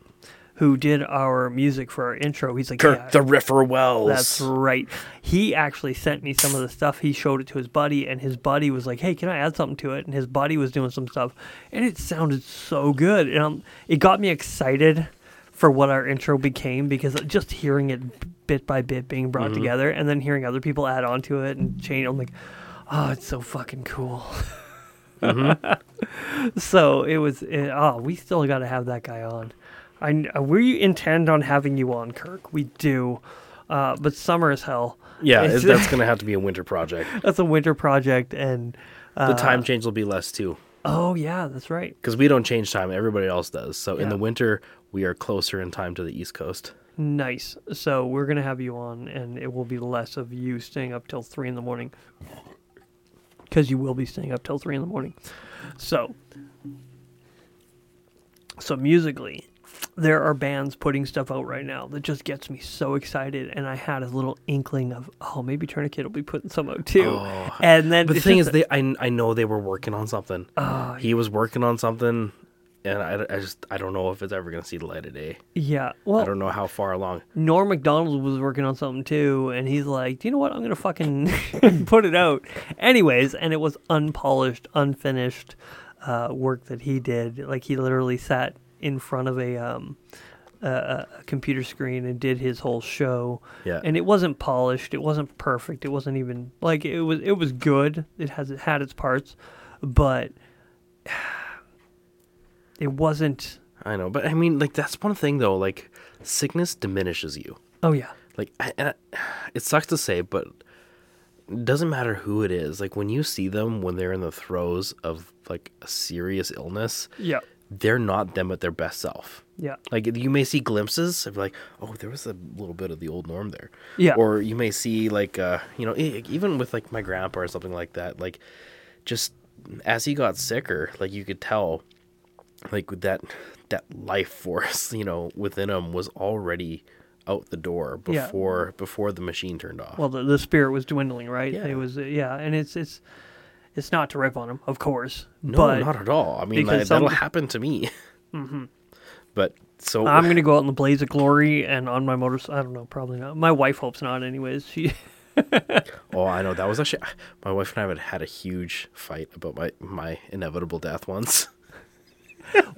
Speaker 2: who did our music for our intro. He's like,
Speaker 1: Kirk
Speaker 2: "Yeah,
Speaker 1: the Riffer Wells.
Speaker 2: That's right. He actually sent me some of the stuff. He showed it to his buddy, and his buddy was like, "Hey, can I add something to it?" And his buddy was doing some stuff, and it sounded so good. And um, it got me excited for what our intro became because just hearing it bit by bit being brought
Speaker 1: Mm-hmm.
Speaker 2: together, and then hearing other people add on to it and change. I'm like, oh, it's so fucking cool.
Speaker 1: Mm-hmm.
Speaker 2: so it was. It, oh, we still got to have that guy on. I kn- we intend on having you on, Kirk. We do. Uh, but summer is hell.
Speaker 1: yeah,
Speaker 2: It's-
Speaker 1: that's gonna have to be a winter project.
Speaker 2: That's a winter project, and uh,
Speaker 1: The time change will be less too,
Speaker 2: Oh yeah, that's right.
Speaker 1: because we don't change time. Everybody else does. So in the winter, we are closer in time to the East Coast.
Speaker 2: Nice. So we're gonna have you on, and it will be less of you staying up till three in the morning, because you will be staying up till three in the morning. So, so musically, there are bands putting stuff out right now that just gets me so excited, and I had a little inkling of, oh, maybe Tourniquet will be putting some out too.
Speaker 1: Oh.
Speaker 2: And then
Speaker 1: But the thing is, they I, I know they were working on something.
Speaker 2: Oh,
Speaker 1: he was working on something, and I, I just I don't know if it's ever gonna see the light of day.
Speaker 2: yeah. Well, I
Speaker 1: don't know how far along.
Speaker 2: Norm Macdonald was working on something too, and he's like, "Do you know what? I'm gonna fucking put it out." Anyways, and it was unpolished, unfinished uh, work that he did. Like he literally sat in front of a um, a, a computer screen and did his whole show.
Speaker 1: Yeah.
Speaker 2: And it wasn't polished. It wasn't perfect. It wasn't even like it was. It was good. It has it had its parts, but it wasn't.
Speaker 1: I know, but I mean, like that's one thing though. Like sickness diminishes you.
Speaker 2: Oh yeah.
Speaker 1: Like, I, I, it sucks to say, but it doesn't matter who it is. Like when you see them when they're in the throes of like a serious illness,
Speaker 2: Yeah.
Speaker 1: they're not them at their best self.
Speaker 2: Yeah.
Speaker 1: Like you may see glimpses of like, oh, there was a little bit of the old norm there.
Speaker 2: Yeah.
Speaker 1: Or you may see like, uh, you know, even with like my grandpa or something like that. Like, just as he got sicker, like you could tell, like that that life force, you know, within him was already out the door
Speaker 2: Yeah.
Speaker 1: before before the machine turned off.
Speaker 2: well the, the spirit was dwindling right
Speaker 1: Yeah.
Speaker 2: it was uh, yeah and it's it's it's not to rip on him of course
Speaker 1: no,
Speaker 2: but
Speaker 1: not at all. I mean, like, that'll happen to me. But so
Speaker 2: i'm gonna go out in the blaze of glory and on my motorcycle i don't know probably not my wife hopes not anyways she
Speaker 1: Oh, I know that was actually my wife and I had had a huge fight about my my inevitable death once.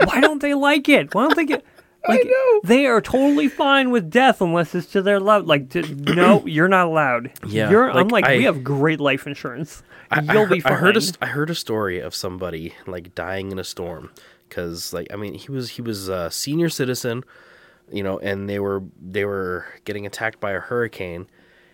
Speaker 2: Why don't they like it why don't they get like,
Speaker 1: know.
Speaker 2: They are totally fine with death unless it's to their love. Like, to, no, you're not allowed.
Speaker 1: Yeah,
Speaker 2: you're.
Speaker 1: like,
Speaker 2: I'm like, we have great life insurance.
Speaker 1: I,
Speaker 2: You'll
Speaker 1: I,
Speaker 2: be
Speaker 1: heard-
Speaker 2: fine.
Speaker 1: I heard a, st- I heard a story of somebody like dying in a storm because like I mean he was he was a senior citizen, you know, and they were they were getting attacked by a hurricane,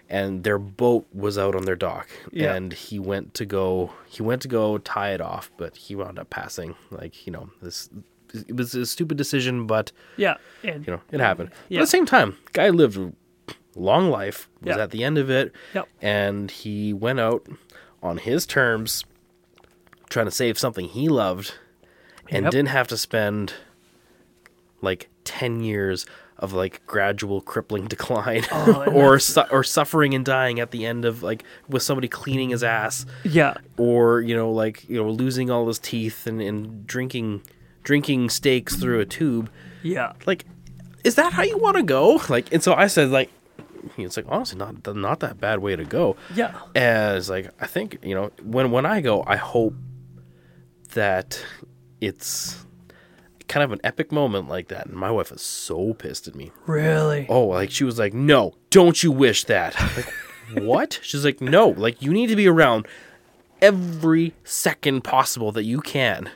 Speaker 1: and their boat was out on their dock,
Speaker 2: Yeah.
Speaker 1: and he went to go he went to go tie it off, but he wound up passing. Like you know this it was a stupid decision, but
Speaker 2: yeah, and,
Speaker 1: you know it happened. But at the same time, guy lived a long life was
Speaker 2: Yeah.
Speaker 1: at the end of it
Speaker 2: Yep.
Speaker 1: and he went out on his terms trying to save something he loved and
Speaker 2: Yep.
Speaker 1: didn't have to spend like 10 years of like gradual crippling decline
Speaker 2: Oh,
Speaker 1: or su- or suffering and dying at the end of like with somebody cleaning his ass
Speaker 2: yeah,
Speaker 1: or you know like you know losing all his teeth and, and drinking drinking steaks through a tube.
Speaker 2: Yeah.
Speaker 1: like is that how you want to go? Like and so i said like it's like honestly not not that bad way to go.
Speaker 2: Yeah.
Speaker 1: As like i think you know when when i go i hope that it's kind of an epic moment like that. And my wife is so pissed at me.
Speaker 2: Really?
Speaker 1: oh like she was like no don't you wish that. Like what? She's like no like you need to be around every second possible that you can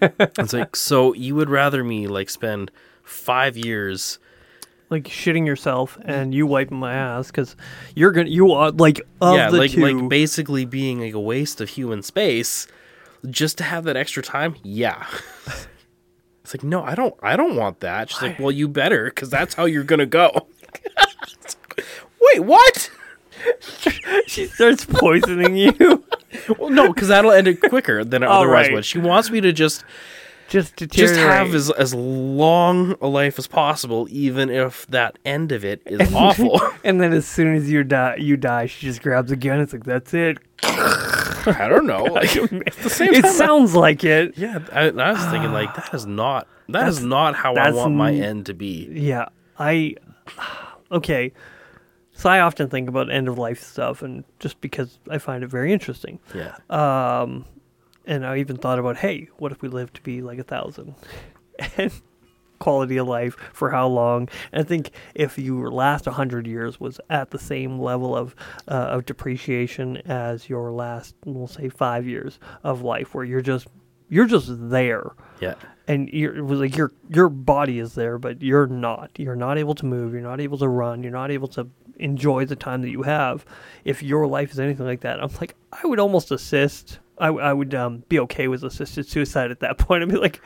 Speaker 1: it's like so you would rather me like spend five years.
Speaker 2: like shitting yourself and you wiping my ass because you're gonna you are like of
Speaker 1: yeah,
Speaker 2: the
Speaker 1: like
Speaker 2: two.
Speaker 1: like basically being like a waste of human space just to have that extra time. Yeah. It's like no, I don't. I don't want that. She's like, well, you better, because that's how you're gonna go. Wait, what?
Speaker 2: she starts poisoning you.
Speaker 1: Well, no, because that'll end it quicker than it otherwise
Speaker 2: right.
Speaker 1: would. She wants me to just
Speaker 2: just
Speaker 1: just have as as long a life as possible, even if that end of it is awful.
Speaker 2: and then as soon as you die, you die. She just grabs a gun. It's like that's it.
Speaker 1: I don't know. Like, at the same
Speaker 2: It sounds like it.
Speaker 1: yeah, I, I was thinking like that is not that is
Speaker 2: That's-
Speaker 1: not how I want my end to be.
Speaker 2: Yeah, I. Okay, so I often think about end of life stuff, and just because I find it very interesting.
Speaker 1: Yeah.
Speaker 2: Um, and I even thought about, hey, what if we live to be like a thousand? and quality of life for how long? And I think if your last hundred years was at the same level of uh, of depreciation as your last, we'll say, five years of life, where you're just you're just there
Speaker 1: Yeah.
Speaker 2: and you're it was like your your body is there, but you're not. You're not able to move. You're not able to run. You're not able to enjoy the time that you have. If your life is anything like that, I'm like, I would almost assist. I, I would um, be okay with assisted suicide at that point. I'd be like,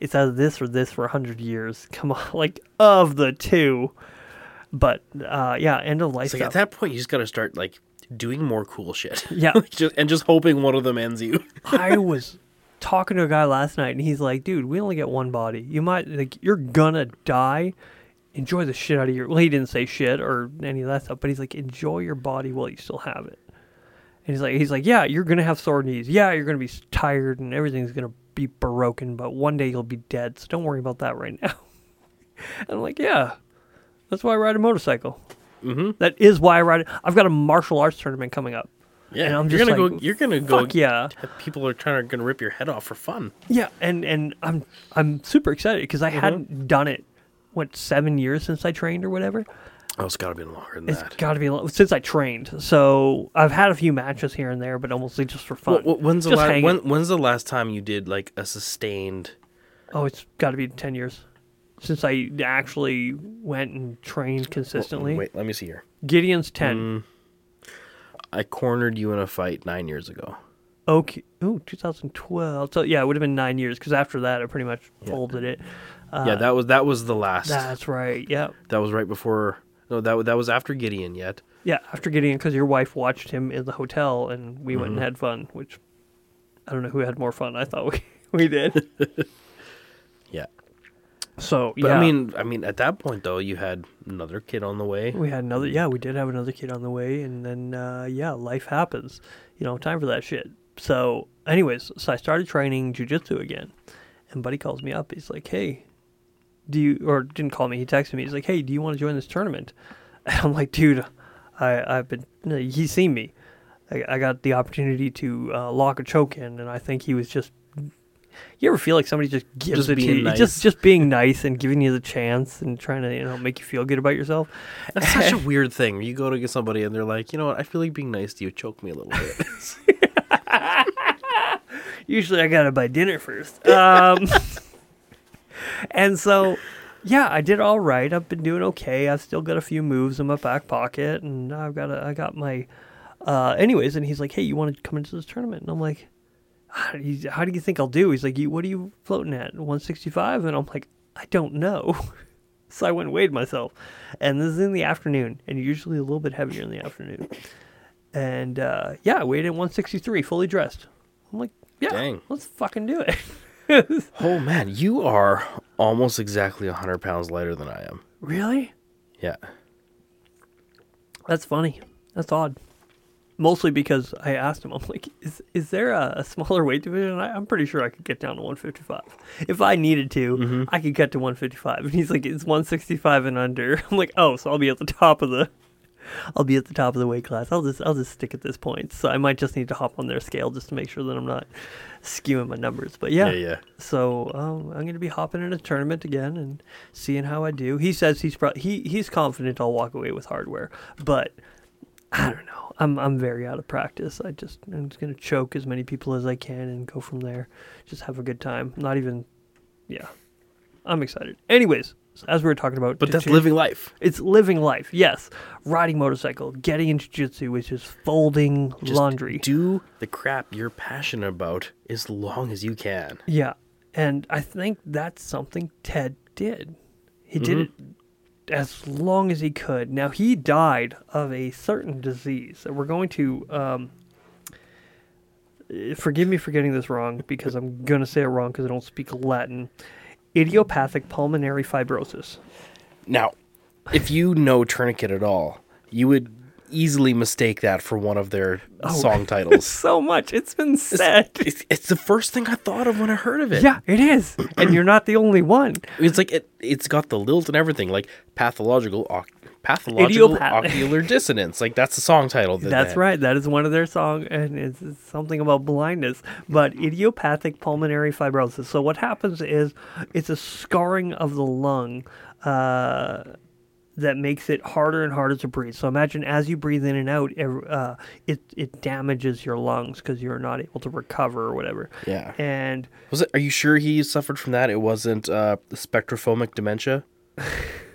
Speaker 2: it's either this or this for a hundred years. Come on, like of the two. But uh, yeah, end of life
Speaker 1: like at that point you just got to start like doing more cool shit.
Speaker 2: Yeah.
Speaker 1: Just, and just hoping one of them ends you.
Speaker 2: I was talking to a guy last night, and he's like, "Dude, we only get one body. You might like you're gonna die. Enjoy the shit out of your." Well, he didn't say shit or any of that stuff, but he's like, "Enjoy your body while you still have it." And he's like, "He's like, yeah, you're gonna have sore knees. Yeah, you're gonna be tired, and everything's gonna be broken. But one day you'll be dead. So don't worry about that right now." and I'm like, "Yeah, that's why I ride a motorcycle.
Speaker 1: hmm
Speaker 2: That is why I ride it. I've got a martial arts tournament coming up.
Speaker 1: Yeah.
Speaker 2: And I'm
Speaker 1: you're
Speaker 2: just
Speaker 1: gonna
Speaker 2: like,
Speaker 1: go. You're gonna go.
Speaker 2: Yeah."
Speaker 1: People are trying to gonna rip your head off for fun.
Speaker 2: Yeah, and and I'm I'm super excited because I hadn't done it what seven years since I trained or whatever.
Speaker 1: Oh, it's got to be longer than
Speaker 2: It's
Speaker 1: that.
Speaker 2: It's got to be a lo- since I trained. So I've had a few matches here and there, but mostly just for fun.
Speaker 1: Wh- when's the
Speaker 2: Just
Speaker 1: last? When, when's the last time you did like a sustained?
Speaker 2: oh, it's got to be ten years since I actually went and trained consistently.
Speaker 1: Wait, let me see here.
Speaker 2: Gideon's ten.
Speaker 1: Mm, I cornered you in a fight nine years ago.
Speaker 2: Okay. Ooh, 2012. So yeah, it would have been nine years because after that I pretty much
Speaker 1: Yeah.
Speaker 2: folded it.
Speaker 1: yeah, that was that was the last.
Speaker 2: That's right. Yeah.
Speaker 1: That was right before. No, that that was after Gideon yet.
Speaker 2: Yeah, after Gideon, because your wife watched him in the hotel, and we went and
Speaker 1: Mhm.
Speaker 2: had fun. Which I don't know who had more fun. I thought we we did.
Speaker 1: Yeah.
Speaker 2: So
Speaker 1: But
Speaker 2: yeah,
Speaker 1: I mean, I mean, at that point though, you had another kid on the way.
Speaker 2: we had another. Yeah, we did have another kid on the way, and then uh, yeah, life happens. You know, time for that shit. So, anyways, so I started training jujitsu again, and Buddy calls me up. He's like, "Hey, do you?" Or didn't call me. He texted me. He's like, "Hey, do you want to join this tournament?" And I'm like, "Dude, I I've been. He's seen me. I, I got the opportunity to uh, lock a choke in, and I think he was just." You ever feel like somebody just gives
Speaker 1: Just
Speaker 2: it to you,
Speaker 1: nice.
Speaker 2: just just being nice and giving you the chance and trying to you know make you feel good about yourself?
Speaker 1: That's such a weird thing. You go to get somebody and they're like, you know what? I feel like being nice to you. Choke me a little bit.
Speaker 2: Usually I gotta buy dinner first. Um, and so, yeah, I did all right. I've been doing okay. I've still got a few moves in my back pocket, and I've got a, I got my. Uh, anyways, and he's like, "Hey, you want to come into this tournament?" And I'm like, "How do you, how do you think I'll do?" He's like, "What are you floating at? 165?" And I'm like, "I don't know." so I went and weighed myself, and this is in the afternoon, and usually a little bit heavier in the afternoon. And uh, yeah, I weighed in 163, fully dressed. I'm like, yeah,
Speaker 1: Dang.
Speaker 2: let's fucking do it.
Speaker 1: oh man, you are almost exactly hundred pounds lighter than I am.
Speaker 2: really?
Speaker 1: Yeah.
Speaker 2: That's funny. That's odd. Mostly because I asked him, I'm like, is is there a, a smaller weight division? I, I'm pretty sure I could get down to 155. If I needed to,
Speaker 1: Mm-hmm.
Speaker 2: I could get to 155. And he's like, it's 165 and under. I'm like, oh, so I'll be at the top of the, I'll be at the top of the weight class. I'll just I'll just stick at this point. So I might just need to hop on their scale just to make sure that I'm not skewing my numbers. But
Speaker 1: Yeah, yeah.
Speaker 2: So um, I'm going to be hopping in a tournament again and seeing how I do. He says he's pro- he he's confident I'll walk away with hardware, but I don't know. I'm I'm very out of practice. I just I'm just going to choke as many people as I can and go from there. Just have a good time. Not even, yeah. I'm excited. Anyways, as we were talking about.
Speaker 1: But that's living life.
Speaker 2: It's living life. Yes, riding motorcycle, getting into jiu-jitsu, which is folding
Speaker 1: Just
Speaker 2: laundry.
Speaker 1: Do the crap you're passionate about as long as you can.
Speaker 2: Yeah. And I think that's something Ted did. He did it as long as he could. Now, he died of a certain disease that we're going to. Um, forgive me for getting this wrong because I'm going to say it wrong because I don't speak Latin. Idiopathic pulmonary fibrosis.
Speaker 1: Now, if you know Tourniquet at all, you would easily mistake that for one of their oh. song titles.
Speaker 2: So much. It's been said.
Speaker 1: It's, it's the first thing I thought of when I heard of it.
Speaker 2: Yeah, it is. And you're not the only one.
Speaker 1: It's like it, it's got the lilt and everything, like pathological, pathological
Speaker 2: Idiopath-
Speaker 1: ocular dissonance. Like that's the song title. That
Speaker 2: That's right. That is one of their song, and it's, it's something about blindness. But idiopathic pulmonary fibrosis. So what happens is it's a scarring of the lung uh, that makes it harder and harder to breathe. So imagine as you breathe in and out, uh, it it damages your lungs because you're not able to recover or whatever.
Speaker 1: Yeah.
Speaker 2: And
Speaker 1: Was it? Are you sure he suffered from that? It wasn't uh, spectrophomic dementia.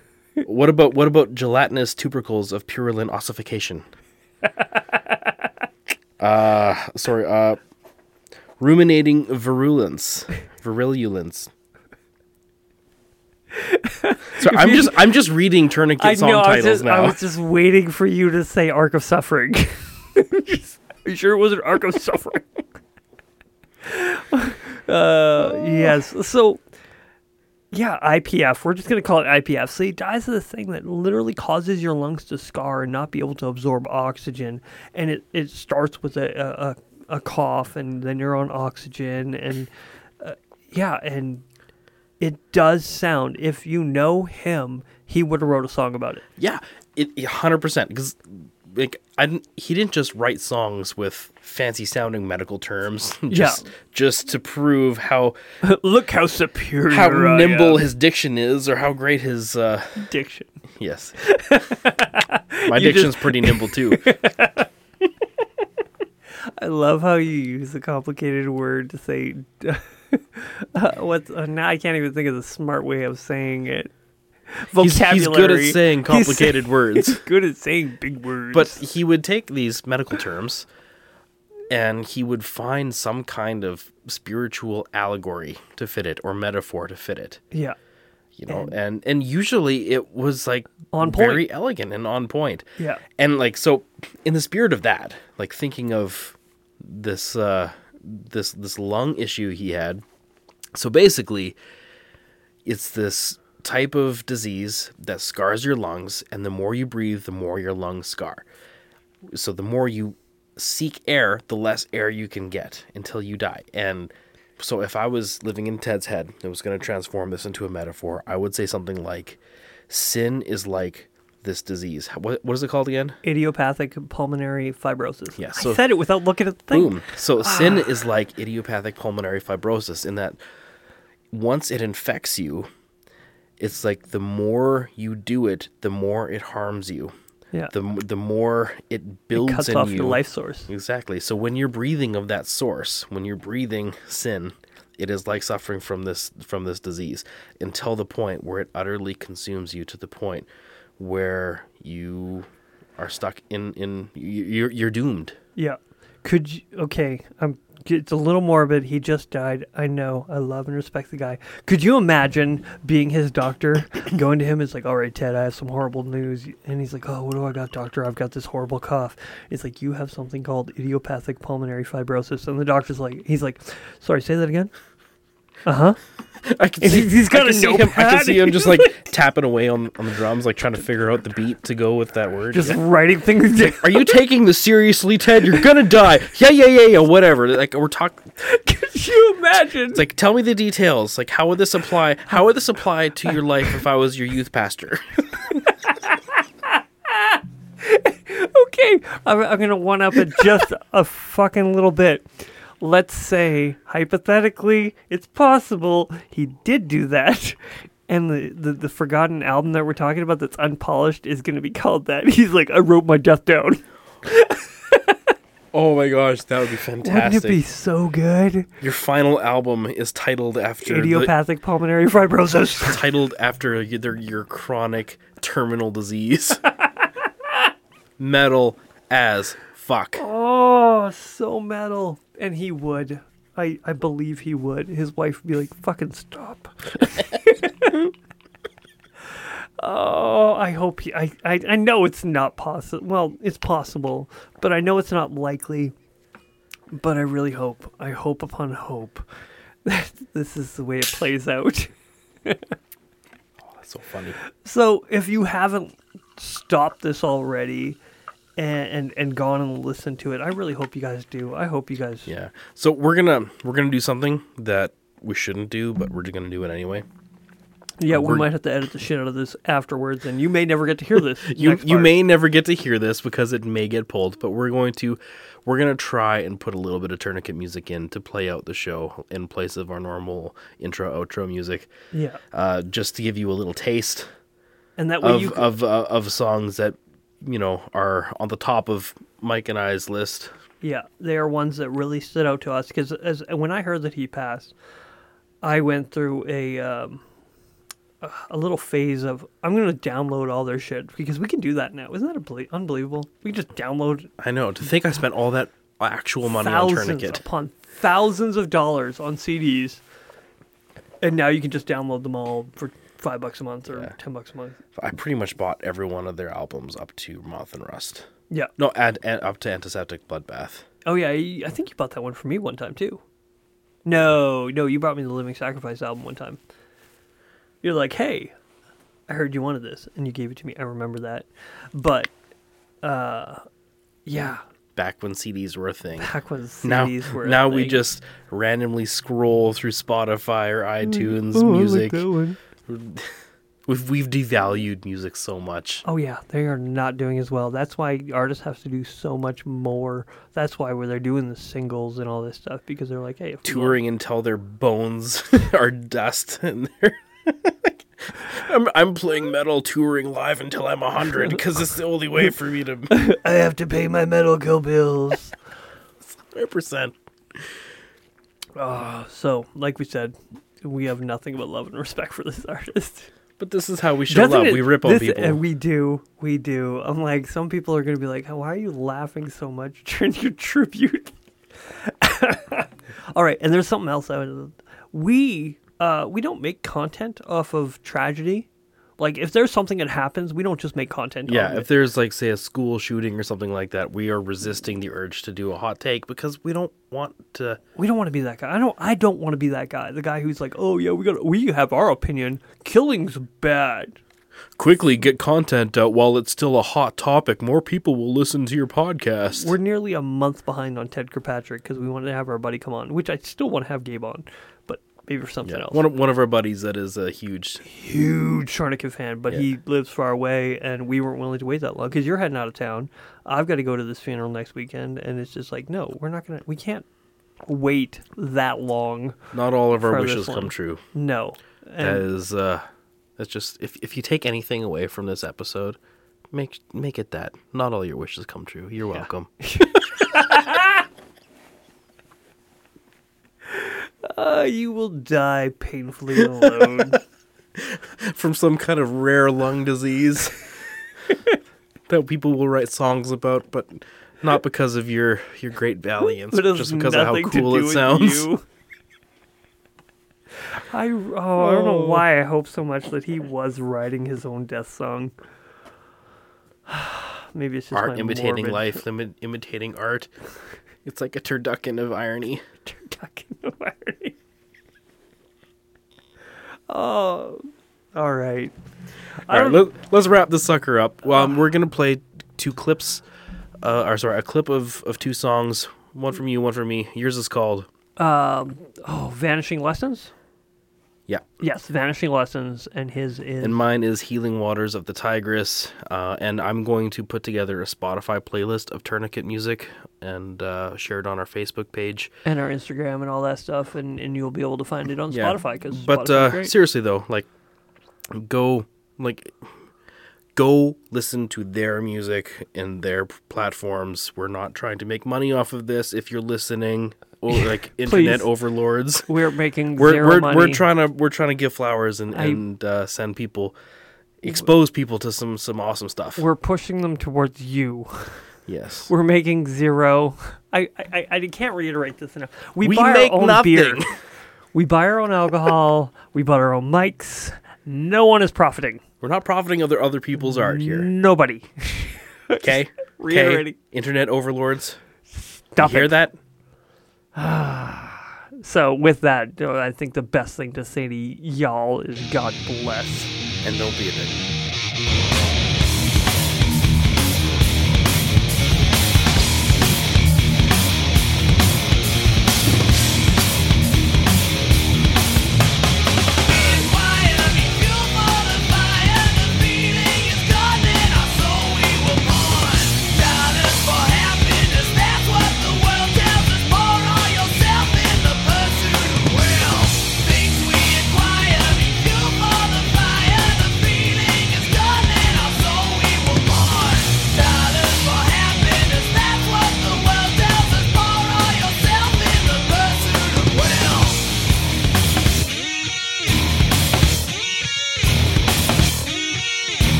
Speaker 1: what about what about gelatinous tubercles of purulent ossification? uh sorry. Uh, ruminating virulence, virulence. So I'm just I'm just reading tourniquet
Speaker 2: I
Speaker 1: song
Speaker 2: know I was, just,
Speaker 1: now.
Speaker 2: I was just waiting for you to say Ark of Suffering. Are you sure it wasn't Ark of Suffering? uh, yes. So, yeah, IPF. We're just going to call it IPF. So he dies of this thing that literally causes your lungs to scar and not be able to absorb oxygen. And it, it starts with a, a, a, cough, and then you're on oxygen. And uh, yeah, and it does sound, if you know him, he would have wrote a song about it.
Speaker 1: Yeah, it hundred percent because like I didn't, he didn't just write songs with fancy sounding medical terms just just to prove how
Speaker 2: Look how superior
Speaker 1: how nimble his diction is or how great his uh
Speaker 2: diction.
Speaker 1: yes my
Speaker 2: You
Speaker 1: diction's
Speaker 2: just-
Speaker 1: pretty nimble too
Speaker 2: I love how you use a complicated word to say. uh, what's uh, now? I can't even think of the smart way of saying it.
Speaker 1: He's,
Speaker 2: Vocabulary.
Speaker 1: he's good at saying
Speaker 2: He's-
Speaker 1: complicated words
Speaker 2: He's good at saying big words.
Speaker 1: but he would take these medical terms and he would find some kind of spiritual allegory to fit it or metaphor to fit it
Speaker 2: yeah,
Speaker 1: you know and and usually it was like
Speaker 2: On point.
Speaker 1: very elegant and on point
Speaker 2: yeah,
Speaker 1: and like so in the spirit of that like thinking of this uh this this lung issue he had so basically it's this type of disease that scars your lungs and the more you breathe the more your lungs scar so the more you seek air the less air you can get until you die and so if i was living in ted's head and was going to transform this into a metaphor i would say something like sin is like this disease what, what is it called again
Speaker 2: idiopathic pulmonary fibrosis.
Speaker 1: Yeah,
Speaker 2: I said it without looking at the thing.
Speaker 1: Boom. So ah. sin is like idiopathic pulmonary fibrosis in that once it infects you, it's like the more you do it, the more it harms you.
Speaker 2: Yeah,
Speaker 1: The the more it builds
Speaker 2: cuts
Speaker 1: in
Speaker 2: off
Speaker 1: you.
Speaker 2: your life source.
Speaker 1: Exactly. So when you're breathing of that source, when you're breathing sin, it is like suffering from this from this disease until the point where it utterly consumes you to the point where you are stuck in in you- you're you're doomed.
Speaker 2: Yeah. Could you, okay, um, it's a little morbid. He just died. I know. I love and respect the guy. Could you imagine being his doctor, going to him? It's like, all right, Ted, I have some horrible news. And he's like, oh, what do I got, doctor? I've got this horrible cough. It's like, you have something called idiopathic pulmonary fibrosis. And the doctor's like, he's like, sorry, say that again? Uh huh.
Speaker 1: I can see,
Speaker 2: he's got a
Speaker 1: see him. I can see him just like tapping away on, on the drums, like trying to figure out the beat to go with that word.
Speaker 2: Just
Speaker 1: Yeah.
Speaker 2: writing things down.
Speaker 1: Are you taking this seriously, Ted? You're gonna die. Yeah, yeah, yeah, yeah. Whatever. Like we're talking.
Speaker 2: Could you imagine?
Speaker 1: It's like tell me the details. Like how would this apply? How would this apply to your life if I was your youth pastor?
Speaker 2: okay, I'm, I'm gonna one up it just a fucking little bit. Let's say hypothetically, it's possible he did do that, and the, the the forgotten album that we're talking about that's unpolished is gonna be called that. He's like, I wrote my death down.
Speaker 1: Oh my gosh, that would be fantastic.
Speaker 2: Wouldn't it be so good?
Speaker 1: Your final album is titled after the,
Speaker 2: Idiopathic pulmonary fibrosis.
Speaker 1: titled after your, your chronic terminal disease. Metal as fuck.
Speaker 2: Oh, so metal. And he would. I, I believe he would. His wife would be like, fucking stop. oh, I hope he. I, I, I know it's not possible. Well, it's possible, but I know it's not likely. But I really hope. I hope upon hope that this is the way it plays out.
Speaker 1: oh, That's so funny.
Speaker 2: So if you haven't stopped this already and, and and gone and listened to it, I really hope you guys do. I hope you guys
Speaker 1: Yeah. So we're gonna we're gonna do something that we shouldn't do, but we're just gonna do it anyway.
Speaker 2: Yeah, we might have to edit the shit out of this afterwards, and you may never get to hear this.
Speaker 1: You you may never get to hear this because it may get pulled, but we're going to we're gonna try and put a little bit of tourniquet music in to play out the show in place of our normal intro outro music,
Speaker 2: Yeah,
Speaker 1: uh, just to give you a little taste
Speaker 2: and that way
Speaker 1: of
Speaker 2: you can,
Speaker 1: of uh, of songs that you know are on the top of Mike and I's list.
Speaker 2: yeah, they are ones that really stood out to us because as when I heard that he passed, I went through a um, a- little phase of I'm going to download all their shit because we can do that now. Isn't that unbelie- unbelievable? We can just download
Speaker 1: I know. To think I spent all that actual money on
Speaker 2: thousands
Speaker 1: tourniquet.
Speaker 2: upon thousands of dollars on CDs, and now you can just download them all for five bucks a month or
Speaker 1: Yeah.
Speaker 2: ten bucks a month.
Speaker 1: I pretty much bought every one of their albums up to Moth and Rust.
Speaker 2: Yeah.
Speaker 1: No, add, add up to Antiseptic Bloodbath.
Speaker 2: Oh yeah, I I think you bought that one for me one time too. No, no, you brought me the Living Sacrifice album one time. You're like, hey, I heard you wanted this, and you gave it to me. I remember that, but, uh, yeah,
Speaker 1: Back when CDs were a thing.
Speaker 2: back when
Speaker 1: now,
Speaker 2: CDs were. a
Speaker 1: now we
Speaker 2: thing.
Speaker 1: just randomly scroll through Spotify or iTunes
Speaker 2: Oh, I like
Speaker 1: music.
Speaker 2: that one.
Speaker 1: We've we've devalued music so much.
Speaker 2: Oh yeah, they are not doing as well. That's why artists have to do so much more. That's why where they're doing the singles and all this stuff because they're like, hey, if we want-
Speaker 1: Touring until their bones are dust, and they're. I'm, I'm playing metal touring live until I'm 100 because it's the only way for me to
Speaker 2: I have to pay my medical bills.
Speaker 1: 100%.
Speaker 2: Oh, ah, so like we said, we have nothing but love and respect for this artist.
Speaker 1: But this is how we show
Speaker 2: Doesn't
Speaker 1: love.
Speaker 2: it-
Speaker 1: we rip on
Speaker 2: this-
Speaker 1: people.
Speaker 2: And we do, we do. I'm like, some people are gonna be like, why are you laughing so much during your tribute? All right, and there's something else. I would, we uh, we don't make content off of tragedy. Like if there's something that happens, we don't just make content.
Speaker 1: Yeah, if
Speaker 2: it.
Speaker 1: there's like say a school shooting or something like that, we are resisting the urge to do a hot take because we don't want to.
Speaker 2: we don't want to be that guy. I don't. I don't want to be that guy. The guy who's like, oh yeah, we got, we have our opinion. Killing's bad.
Speaker 1: Quickly get content out while it's still a hot topic. More people will listen to your podcast.
Speaker 2: We're nearly a month behind on Ted Kirkpatrick because we wanted to have our buddy come on, which I still want to have Gabe on, maybe for something
Speaker 1: yeah,
Speaker 2: else.
Speaker 1: one of, one of our buddies that is a huge.
Speaker 2: Huge Tourniquet fan, but he lives far away, and we weren't willing to wait that long because you're heading out of town. I've got to go to this funeral next weekend, and it's just like, no, we're not gonna, we can't wait that long.
Speaker 1: Not all of our wishes come true.
Speaker 2: No,
Speaker 1: That
Speaker 2: and
Speaker 1: is, uh, that's just if if you take anything away from this episode, make make it that. Not all your wishes come true. You're welcome.
Speaker 2: uh, you will die painfully alone.
Speaker 1: from some kind of rare lung disease that people will write songs about, but not because of your your great valiance,
Speaker 2: But
Speaker 1: just because of how cool it sounds.
Speaker 2: I oh, I don't know why I hope so much that he was writing his own death song. Maybe it's just
Speaker 1: Art
Speaker 2: my
Speaker 1: imitating
Speaker 2: morbid
Speaker 1: life, imi- imitating art. It's like a turducken of irony.
Speaker 2: turducken of irony. Oh, all right. I
Speaker 1: All
Speaker 2: don't-
Speaker 1: right, let, let's wrap this sucker up. Well, um, we're gonna play two clips, uh, or sorry, a clip of of two songs. One from you, one from me. Yours is called
Speaker 2: Um, oh, vanishing lessons.
Speaker 1: Yeah,
Speaker 2: Yes, vanishing lessons, and his is
Speaker 1: and mine is Healing Waters of the Tigris. Uh, and I'm going to put together a Spotify playlist of tourniquet music and uh, share it on our Facebook page.
Speaker 2: and our Instagram and all that stuff, and, and you'll be able to find it on
Speaker 1: Yeah,
Speaker 2: Spotify because
Speaker 1: But uh, seriously though, like, go like go listen to their music and their platforms. We're not trying to make money off of this. If you're listening, like internet overlords,
Speaker 2: We're making
Speaker 1: we're
Speaker 2: 0
Speaker 1: we're,
Speaker 2: money.
Speaker 1: we're trying to we're trying to give flowers and
Speaker 2: I-
Speaker 1: and uh, send people, expose people to some some awesome stuff.
Speaker 2: We're pushing them towards you.
Speaker 1: yes,
Speaker 2: We're making zero. I, I, I can't reiterate this enough. We,
Speaker 1: We
Speaker 2: buy
Speaker 1: make
Speaker 2: our own
Speaker 1: nothing.
Speaker 2: beer. We buy our own alcohol. we buy our own mics. No one is profiting.
Speaker 1: we're not profiting other other people's art here.
Speaker 2: Nobody.
Speaker 1: Okay,
Speaker 2: Reiterating.
Speaker 1: internet overlords. You
Speaker 2: Stop
Speaker 1: hear that?
Speaker 2: So with that, uh, I think the best thing to say to y'all is God bless.
Speaker 1: And don't be a dick.